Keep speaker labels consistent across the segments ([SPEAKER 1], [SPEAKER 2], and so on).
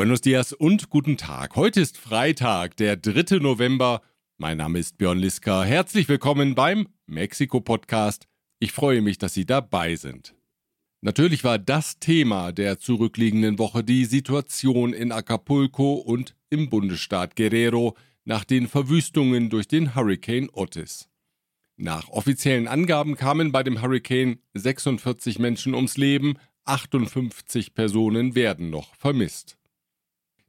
[SPEAKER 1] Buenos dias und guten Tag. Heute ist Freitag, der 3. November. Mein Name ist Björn Liska. Herzlich willkommen beim Mexiko-Podcast. Ich freue mich, dass Sie dabei sind. Natürlich war das Thema der zurückliegenden Woche die Situation in Acapulco und im Bundesstaat Guerrero nach den Verwüstungen durch den Hurricane Otis. Nach offiziellen Angaben kamen bei dem Hurricane 46 Menschen ums Leben, 58 Personen werden noch vermisst.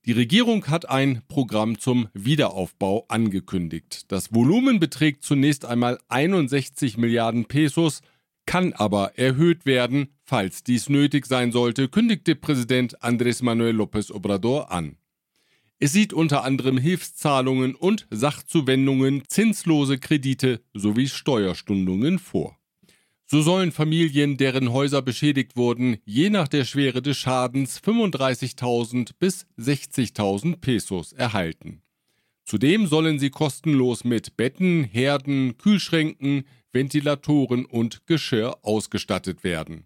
[SPEAKER 1] Die Regierung hat ein Programm zum Wiederaufbau angekündigt. Das Volumen beträgt zunächst einmal 61 Milliarden Pesos, kann aber erhöht werden, falls dies nötig sein sollte, kündigte Präsident Andrés Manuel López Obrador an. Es sieht unter anderem Hilfszahlungen und Sachzuwendungen, zinslose Kredite sowie Steuerstundungen vor. So sollen Familien, deren Häuser beschädigt wurden, je nach der Schwere des Schadens 35.000 bis 60.000 Pesos erhalten. Zudem sollen sie kostenlos mit Betten, Herden, Kühlschränken, Ventilatoren und Geschirr ausgestattet werden.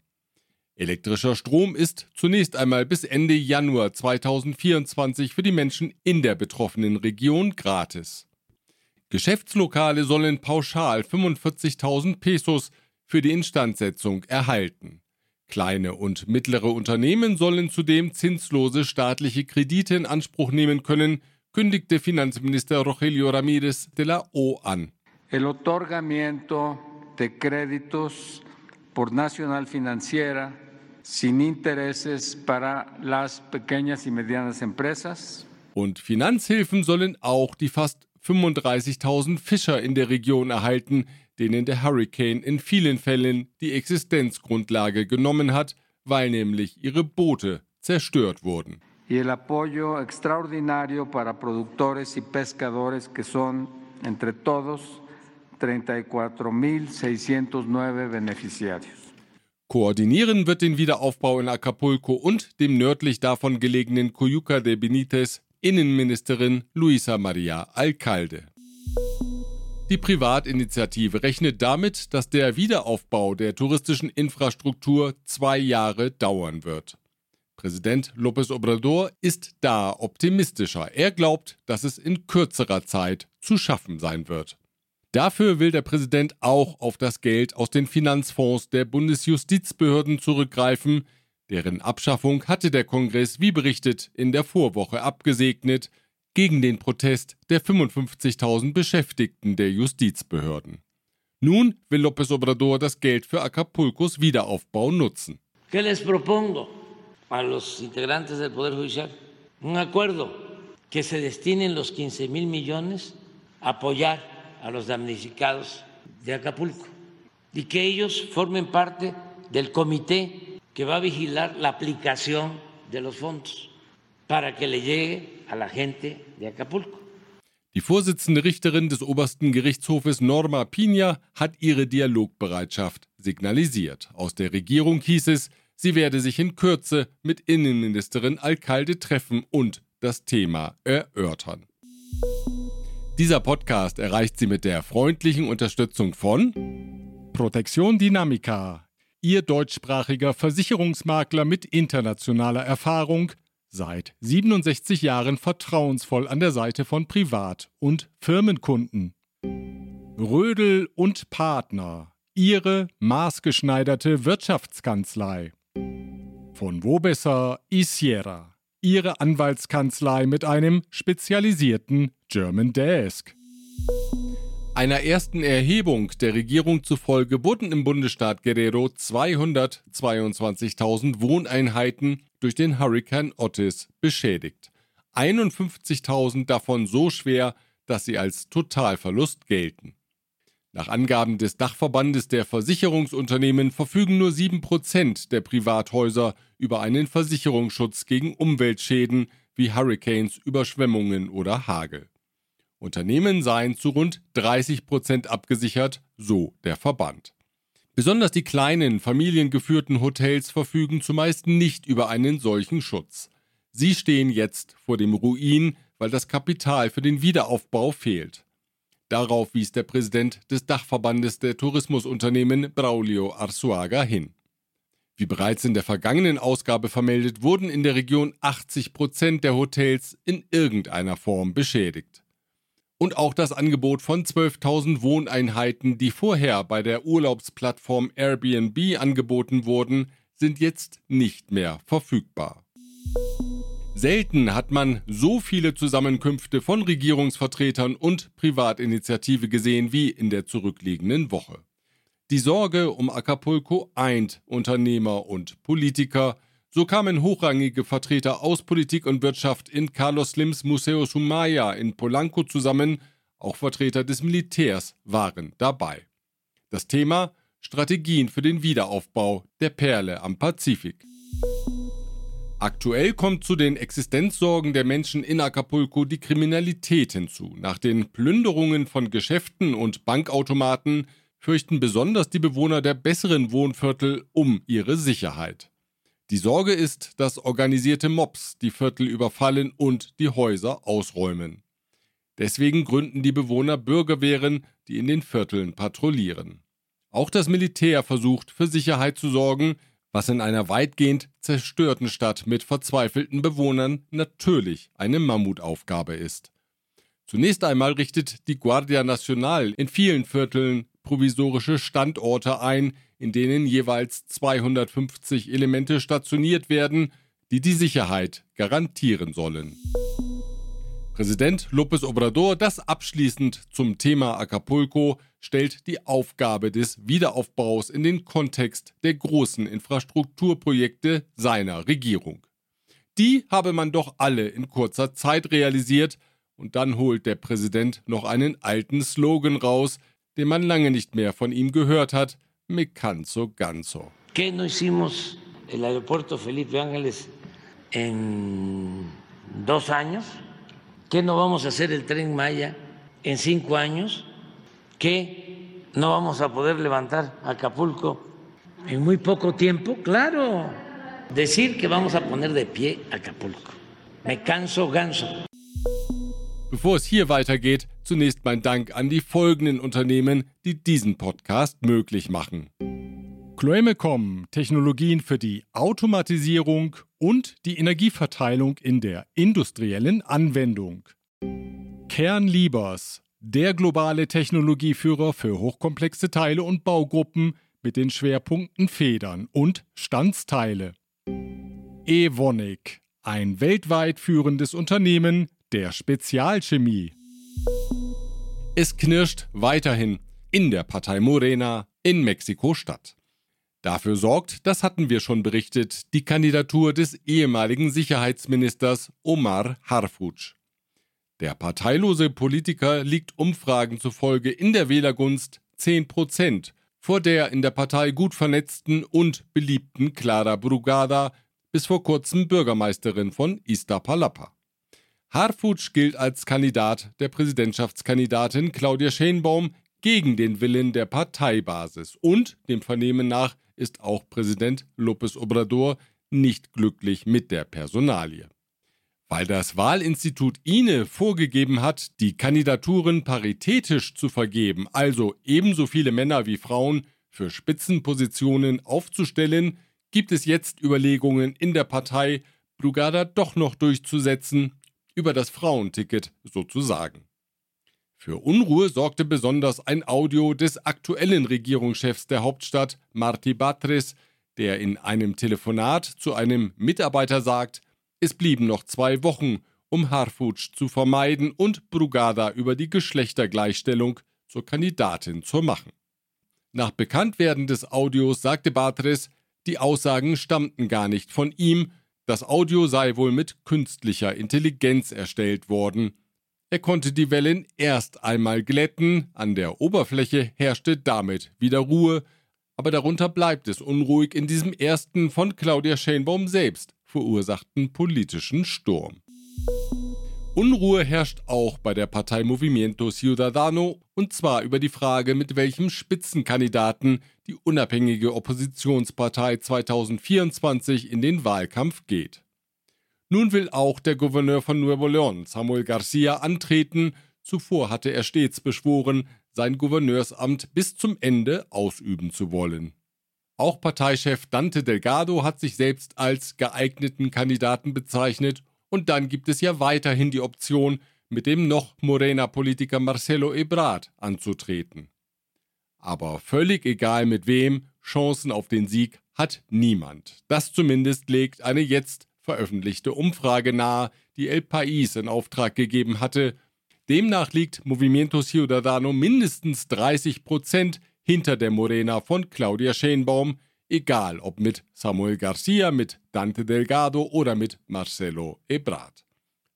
[SPEAKER 1] Elektrischer Strom ist zunächst einmal bis Ende Januar 2024 für die Menschen in der betroffenen Region gratis. Geschäftslokale sollen pauschal 45.000 Pesos für die Instandsetzung erhalten. Kleine und mittlere Unternehmen sollen zudem zinslose staatliche Kredite in Anspruch nehmen können, kündigte Finanzminister Rogelio Ramírez de la O an.
[SPEAKER 2] El otorgamiento de créditos por Nacional Financiera sin intereses para las pequeñas y medianas empresas.
[SPEAKER 1] Und Finanzhilfen sollen auch die fast 35.000 Fischer in der Region erhalten, denen der Hurricane in vielen Fällen die Existenzgrundlage genommen hat, weil nämlich ihre Boote zerstört wurden.
[SPEAKER 2] Y el apoyo extraordinario para productores y pescadores que son entre todos 34.609 beneficiarios.
[SPEAKER 1] Koordinieren wird den Wiederaufbau in Acapulco und dem nördlich davon gelegenen Coyuca de Benitez Innenministerin Luisa Maria Alcalde. Die Privatinitiative rechnet damit, dass der Wiederaufbau der touristischen Infrastruktur zwei Jahre dauern wird. Präsident López Obrador ist da optimistischer. Er glaubt, dass es in kürzerer Zeit zu schaffen sein wird. Dafür will der Präsident auch auf das Geld aus den Finanzfonds der Bundesjustizbehörden zurückgreifen. Deren Abschaffung hatte der Kongress, wie berichtet, in der Vorwoche abgesegnet gegen den Protest der 55.000 Beschäftigten der Justizbehörden. Nun will López Obrador das Geld für Acapulcos Wiederaufbau nutzen.
[SPEAKER 3] ¿Qué les propongo a los integrantes del Poder Judicial? Un acuerdo que se destinen los 15 mil millones a apoyar a los damnificados de Acapulco y que ellos formen parte del comité que va a vigilar la aplicación de los fondos para que le llegue a la gente de Acapulco.
[SPEAKER 1] Die Vorsitzende Richterin des obersten Gerichtshofes Norma Pina hat ihre Dialogbereitschaft signalisiert. Aus der Regierung hieß es, sie werde sich in Kürze mit Innenministerin Alcalde treffen und das Thema erörtern. Dieser Podcast erreicht sie mit der freundlichen Unterstützung von Protection Dynamica, Ihr deutschsprachiger Versicherungsmakler mit internationaler Erfahrung – seit 67 Jahren vertrauensvoll an der Seite von Privat- und Firmenkunden. Rödel und Partner, Ihre maßgeschneiderte Wirtschaftskanzlei. Von wo besser Isiera, Ihre Anwaltskanzlei mit einem spezialisierten German Desk. Einer ersten Erhebung der Regierung zufolge wurden im Bundesstaat Guerrero 222.000 Wohneinheiten durch den Hurrikan Otis beschädigt. 51.000 davon so schwer, dass sie als Totalverlust gelten. Nach Angaben des Dachverbandes der Versicherungsunternehmen verfügen nur 7% der Privathäuser über einen Versicherungsschutz gegen Umweltschäden wie Hurricanes, Überschwemmungen oder Hagel. Unternehmen seien zu rund 30 Prozent abgesichert, so der Verband. Besonders die kleinen, familiengeführten Hotels verfügen zumeist nicht über einen solchen Schutz. Sie stehen jetzt vor dem Ruin, weil das Kapital für den Wiederaufbau fehlt. Darauf wies der Präsident des Dachverbandes der Tourismusunternehmen Braulio Arzuaga hin. Wie bereits in der vergangenen Ausgabe vermeldet, wurden in der Region 80 Prozent der Hotels in irgendeiner Form beschädigt. Und auch das Angebot von 12.000 Wohneinheiten, die vorher bei der Urlaubsplattform Airbnb angeboten wurden, sind jetzt nicht mehr verfügbar. Selten hat man so viele Zusammenkünfte von Regierungsvertretern und Privatinitiative gesehen wie in der zurückliegenden Woche. Die Sorge um Acapulco eint Unternehmer und Politiker. So kamen hochrangige Vertreter aus Politik und Wirtschaft in Carlos Slims Museo Sumaya in Polanco zusammen. Auch Vertreter des Militärs waren dabei. Das Thema Strategien für den Wiederaufbau der Perle am Pazifik. Aktuell kommt zu den Existenzsorgen der Menschen in Acapulco die Kriminalität hinzu. Nach den Plünderungen von Geschäften und Bankautomaten fürchten besonders die Bewohner der besseren Wohnviertel um ihre Sicherheit. Die Sorge ist, dass organisierte Mobs die Viertel überfallen und die Häuser ausräumen. Deswegen gründen die Bewohner Bürgerwehren, die in den Vierteln patrouillieren. Auch das Militär versucht für Sicherheit zu sorgen, was in einer weitgehend zerstörten Stadt mit verzweifelten Bewohnern natürlich eine Mammutaufgabe ist. Zunächst einmal richtet die Guardia Nacional in vielen Vierteln provisorische Standorte ein, in denen jeweils 250 Elemente stationiert werden, die die Sicherheit garantieren sollen. Präsident López Obrador, das abschließend zum Thema Acapulco, stellt die Aufgabe des Wiederaufbaus in den Kontext der großen Infrastrukturprojekte seiner Regierung. Die habe man doch alle in kurzer Zeit realisiert, und dann holt der Präsident noch einen alten Slogan raus, den man lange nicht mehr von ihm gehört hat, me canso ganso.
[SPEAKER 3] ¿Qué no hicimos el aeropuerto Felipe Ángeles en dos años? ¿Qué no vamos a hacer el tren Maya en cinco años? ¿Qué no vamos a poder levantar Acapulco en muy poco tiempo? Claro, decir que vamos a poner de pie Acapulco. Me canso ganso.
[SPEAKER 1] Bevor es hier weitergeht, zunächst mein Dank an die folgenden Unternehmen, die diesen Podcast möglich machen. Chloemecom, Technologien für die Automatisierung und die Energieverteilung in der industriellen Anwendung. Kernliebers, der globale Technologieführer für hochkomplexe Teile und Baugruppen mit den Schwerpunkten Federn und Standsteile. Evonik, ein weltweit führendes Unternehmen der Spezialchemie. Es knirscht weiterhin in der Partei Morena in Mexiko-Stadt. Dafür sorgt, das hatten wir schon berichtet, die Kandidatur des ehemaligen Sicherheitsministers Omar Harfuch. Der parteilose Politiker liegt Umfragen zufolge in der Wählergunst 10 Prozent vor der in der Partei gut vernetzten und beliebten Clara Brugada, bis vor kurzem Bürgermeisterin von Iztapalapa. Harfuch gilt als Kandidat der Präsidentschaftskandidatin Claudia Schenbaum gegen den Willen der Parteibasis und dem Vernehmen nach ist auch Präsident López Obrador nicht glücklich mit der Personalie. Weil das Wahlinstitut INE vorgegeben hat, die Kandidaturen paritätisch zu vergeben, also ebenso viele Männer wie Frauen für Spitzenpositionen aufzustellen, gibt es jetzt Überlegungen in der Partei, Brugada doch noch durchzusetzen über das Frauenticket sozusagen. Für Unruhe sorgte besonders ein Audio des aktuellen Regierungschefs der Hauptstadt, Marti Batres, der in einem Telefonat zu einem Mitarbeiter sagt, es blieben noch zwei Wochen, um Harfuch zu vermeiden und Brugada über die Geschlechtergleichstellung zur Kandidatin zu machen. Nach Bekanntwerden des Audios sagte Batres, die Aussagen stammten gar nicht von ihm, das Audio sei wohl mit künstlicher Intelligenz erstellt worden. Er konnte die Wellen erst einmal glätten, an der Oberfläche herrschte damit wieder Ruhe, aber darunter bleibt es unruhig in diesem ersten von Claudia Schenbaum selbst verursachten politischen Sturm. Unruhe herrscht auch bei der Partei Movimiento Ciudadano, und zwar über die Frage, mit welchem Spitzenkandidaten die unabhängige Oppositionspartei 2024 in den Wahlkampf geht. Nun will auch der Gouverneur von Nuevo León, Samuel Garcia, antreten, zuvor hatte er stets beschworen, sein Gouverneursamt bis zum Ende ausüben zu wollen. Auch Parteichef Dante Delgado hat sich selbst als geeigneten Kandidaten bezeichnet und dann gibt es ja weiterhin die Option, mit dem noch Morena-Politiker Marcelo Ebrard anzutreten. Aber völlig egal mit wem, Chancen auf den Sieg hat niemand. Das zumindest legt eine jetzt veröffentlichte Umfrage nahe, die El País in Auftrag gegeben hatte. Demnach liegt Movimiento Ciudadano mindestens 30 Prozent hinter der Morena von Claudia Schenbaum, egal ob mit Samuel Garcia, mit Dante Delgado oder mit Marcelo Ebrard.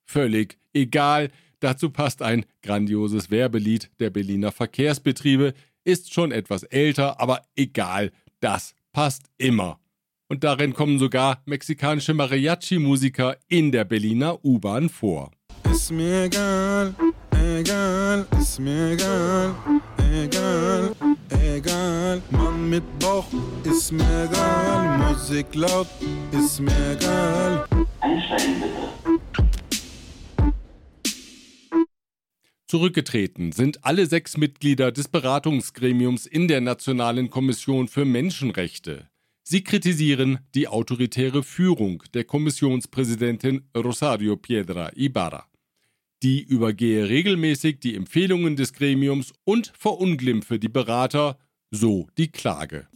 [SPEAKER 1] Völlig egal, dazu passt ein grandioses Werbelied der Berliner Verkehrsbetriebe, ist schon etwas älter, aber egal, das passt immer. Und darin kommen sogar mexikanische Mariachi-Musiker in der Berliner U-Bahn vor. Ist mir egal, egal, ist mir egal, egal, egal. Mann mit Bauch ist mir egal, Musik laut ist mir egal. Einsteigen bitte. Zurückgetreten sind alle sechs Mitglieder des Beratungsgremiums in der Nationalen Kommission für Menschenrechte. Sie kritisieren die autoritäre Führung der Kommissionspräsidentin Rosario Piedra Ibarra. Die übergehe regelmäßig die Empfehlungen des Gremiums und verunglimpfe die Berater, so die Klage.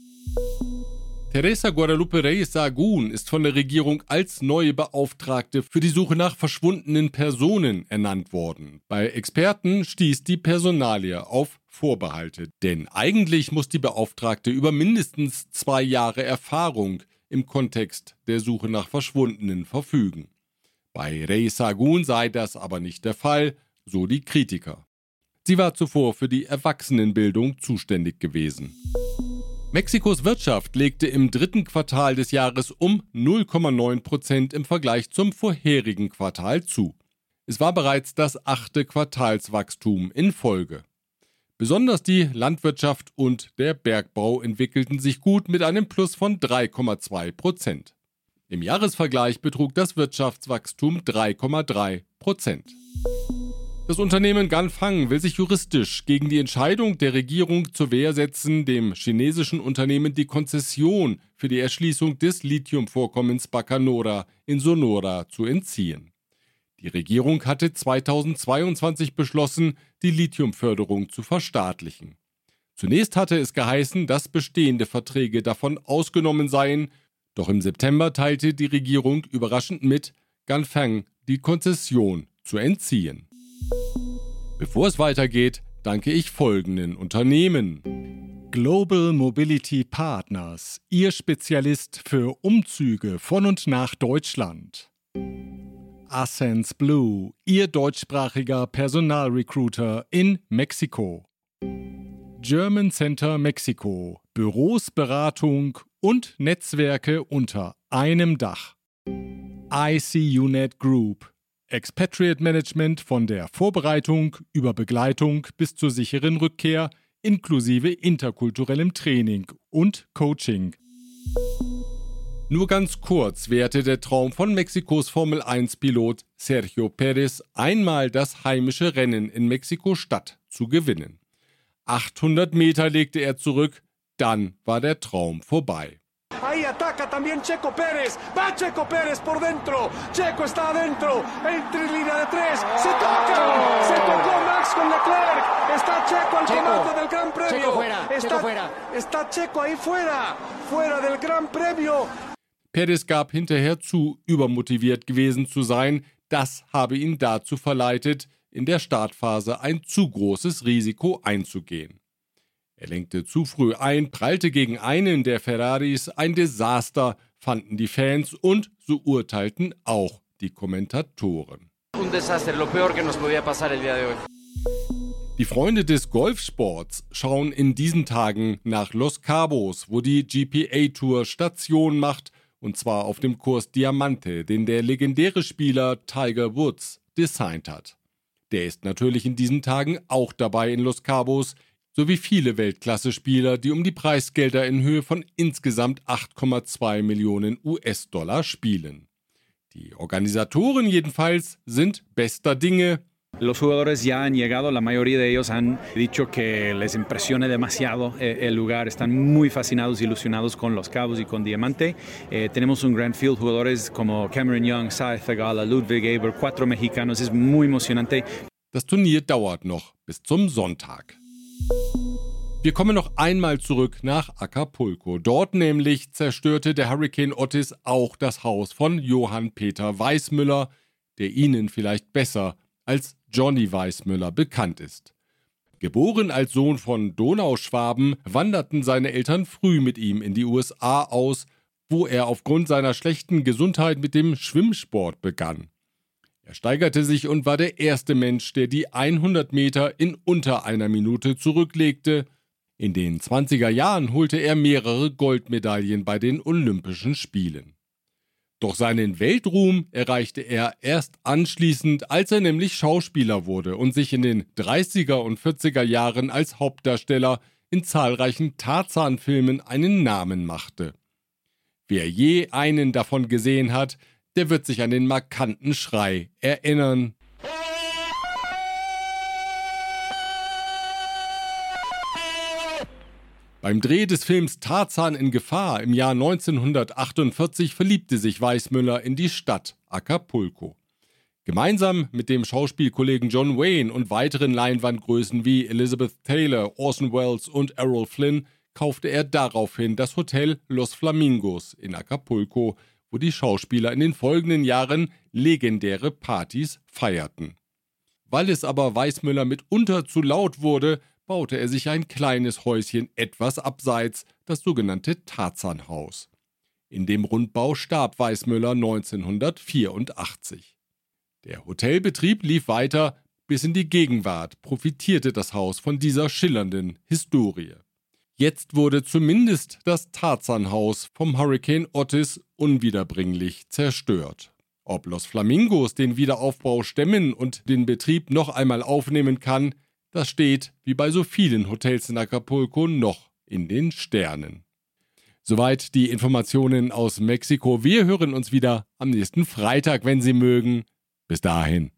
[SPEAKER 1] Teresa Guadalupe Reyes Sagun ist von der Regierung als neue Beauftragte für die Suche nach verschwundenen Personen ernannt worden. Bei Experten stieß die Personalie auf Vorbehalte, denn eigentlich muss die Beauftragte über mindestens zwei Jahre Erfahrung im Kontext der Suche nach Verschwundenen verfügen. Bei Reyes Sagun sei das aber nicht der Fall, so die Kritiker. Sie war zuvor für die Erwachsenenbildung zuständig gewesen. Mexikos Wirtschaft legte im dritten Quartal des Jahres um 0,9 Prozent im Vergleich zum vorherigen Quartal zu. Es war bereits das achte Quartalswachstum in Folge. Besonders die Landwirtschaft und der Bergbau entwickelten sich gut mit einem Plus von 3,2 Prozent. Im Jahresvergleich betrug das Wirtschaftswachstum 3,3 Prozent. Das Unternehmen Ganfang will sich juristisch gegen die Entscheidung der Regierung zur Wehr setzen, dem chinesischen Unternehmen die Konzession für die Erschließung des Lithiumvorkommens Bacanora in Sonora zu entziehen. Die Regierung hatte 2022 beschlossen, die Lithiumförderung zu verstaatlichen. Zunächst hatte es geheißen, dass bestehende Verträge davon ausgenommen seien, doch im September teilte die Regierung überraschend mit, Ganfang die Konzession zu entziehen. Bevor es weitergeht, danke ich folgenden Unternehmen. Global Mobility Partners, Ihr Spezialist für Umzüge von und nach Deutschland. Ascens Blue, Ihr deutschsprachiger Personalrecruiter in Mexiko. German Center Mexiko, Büros, Beratung und Netzwerke unter einem Dach. ICUNET Group, Expatriate Management von der Vorbereitung über Begleitung bis zur sicheren Rückkehr inklusive interkulturellem Training und Coaching. Nur ganz kurz währte der Traum von Mexikos Formel 1-Pilot Sergio Perez einmal das heimische Rennen in Mexiko-Stadt zu gewinnen. 800 Meter legte er zurück, dann war der Traum vorbei. Ataca también Checo Pérez. Va Checo Pérez por dentro. Checo está adentro. Entre línea de tres. Se toca. Se tocó Max con Leclerc. Está Checo al comando del Gran Premio. Checo fuera. Está, Checo fuera. Está Checo ahí fuera. Fuera del Gran Premio. Perez gab hinterher zu, übermotiviert gewesen zu sein. Das habe ihn dazu verleitet, in der Startphase ein zu großes Risiko einzugehen. Er lenkte zu früh ein, prallte gegen einen der Ferraris, ein Desaster, fanden die Fans und so urteilten auch die Kommentatoren. Die Freunde des Golfsports schauen in diesen Tagen nach Los Cabos, wo die GPA Tour Station macht, und zwar auf dem Kurs Diamante, den der legendäre Spieler Tiger Woods designt hat. Der ist natürlich in diesen Tagen auch dabei in Los Cabos, sowie viele Weltklasse-Spieler, die um die Preisgelder in Höhe von insgesamt 8,2 Millionen US-Dollar spielen. Die Organisatoren jedenfalls sind bester Dinge.
[SPEAKER 4] Los jugadores ya han llegado, la mayoría de ellos han dicho que les impresiona demasiado eh, el lugar, están muy fascinados, ilusionados con Los Cabos y con Diamante. Eh, tenemos un Grand Field, jugadores como Cameron Young, Saez Zagala, Ludwig Eber, cuatro mexicanos, es muy emocionante.
[SPEAKER 1] Das Turnier dauert noch bis zum Sonntag. Wir kommen noch einmal zurück nach Acapulco. Dort nämlich zerstörte der Hurricane Otis auch das Haus von Johann Peter Weissmüller, der Ihnen vielleicht besser als Johnny Weissmüller bekannt ist. Geboren als Sohn von Donauschwaben, wanderten seine Eltern früh mit ihm in die USA aus, wo er aufgrund seiner schlechten Gesundheit mit dem Schwimmsport begann. Er steigerte sich und war der erste Mensch, der die 100 Meter in unter einer Minute zurücklegte in den 20er Jahren holte er mehrere Goldmedaillen bei den Olympischen Spielen. Doch seinen Weltruhm erreichte er erst anschließend, als er nämlich Schauspieler wurde und sich in den 30er und 40er Jahren als Hauptdarsteller in zahlreichen Tarzan-Filmen einen Namen machte. Wer je einen davon gesehen hat, der wird sich an den markanten Schrei erinnern, Beim Dreh des Films Tarzan in Gefahr im Jahr 1948 verliebte sich Weißmüller in die Stadt Acapulco. Gemeinsam mit dem Schauspielkollegen John Wayne und weiteren Leinwandgrößen wie Elizabeth Taylor, Orson Welles und Errol Flynn kaufte er daraufhin das Hotel Los Flamingos in Acapulco, wo die Schauspieler in den folgenden Jahren legendäre Partys feierten. Weil es aber Weißmüller mitunter zu laut wurde, baute er sich ein kleines Häuschen etwas abseits, das sogenannte Tarzanhaus. In dem Rundbau starb Weißmüller 1984. Der Hotelbetrieb lief weiter, bis in die Gegenwart profitierte das Haus von dieser schillernden Historie. Jetzt wurde zumindest das Tarzanhaus vom Hurricane Otis unwiederbringlich zerstört. Ob Los Flamingos den Wiederaufbau stemmen und den Betrieb noch einmal aufnehmen kann, das steht, wie bei so vielen Hotels in Acapulco, noch in den Sternen. Soweit die Informationen aus Mexiko. Wir hören uns wieder am nächsten Freitag, wenn Sie mögen. Bis dahin.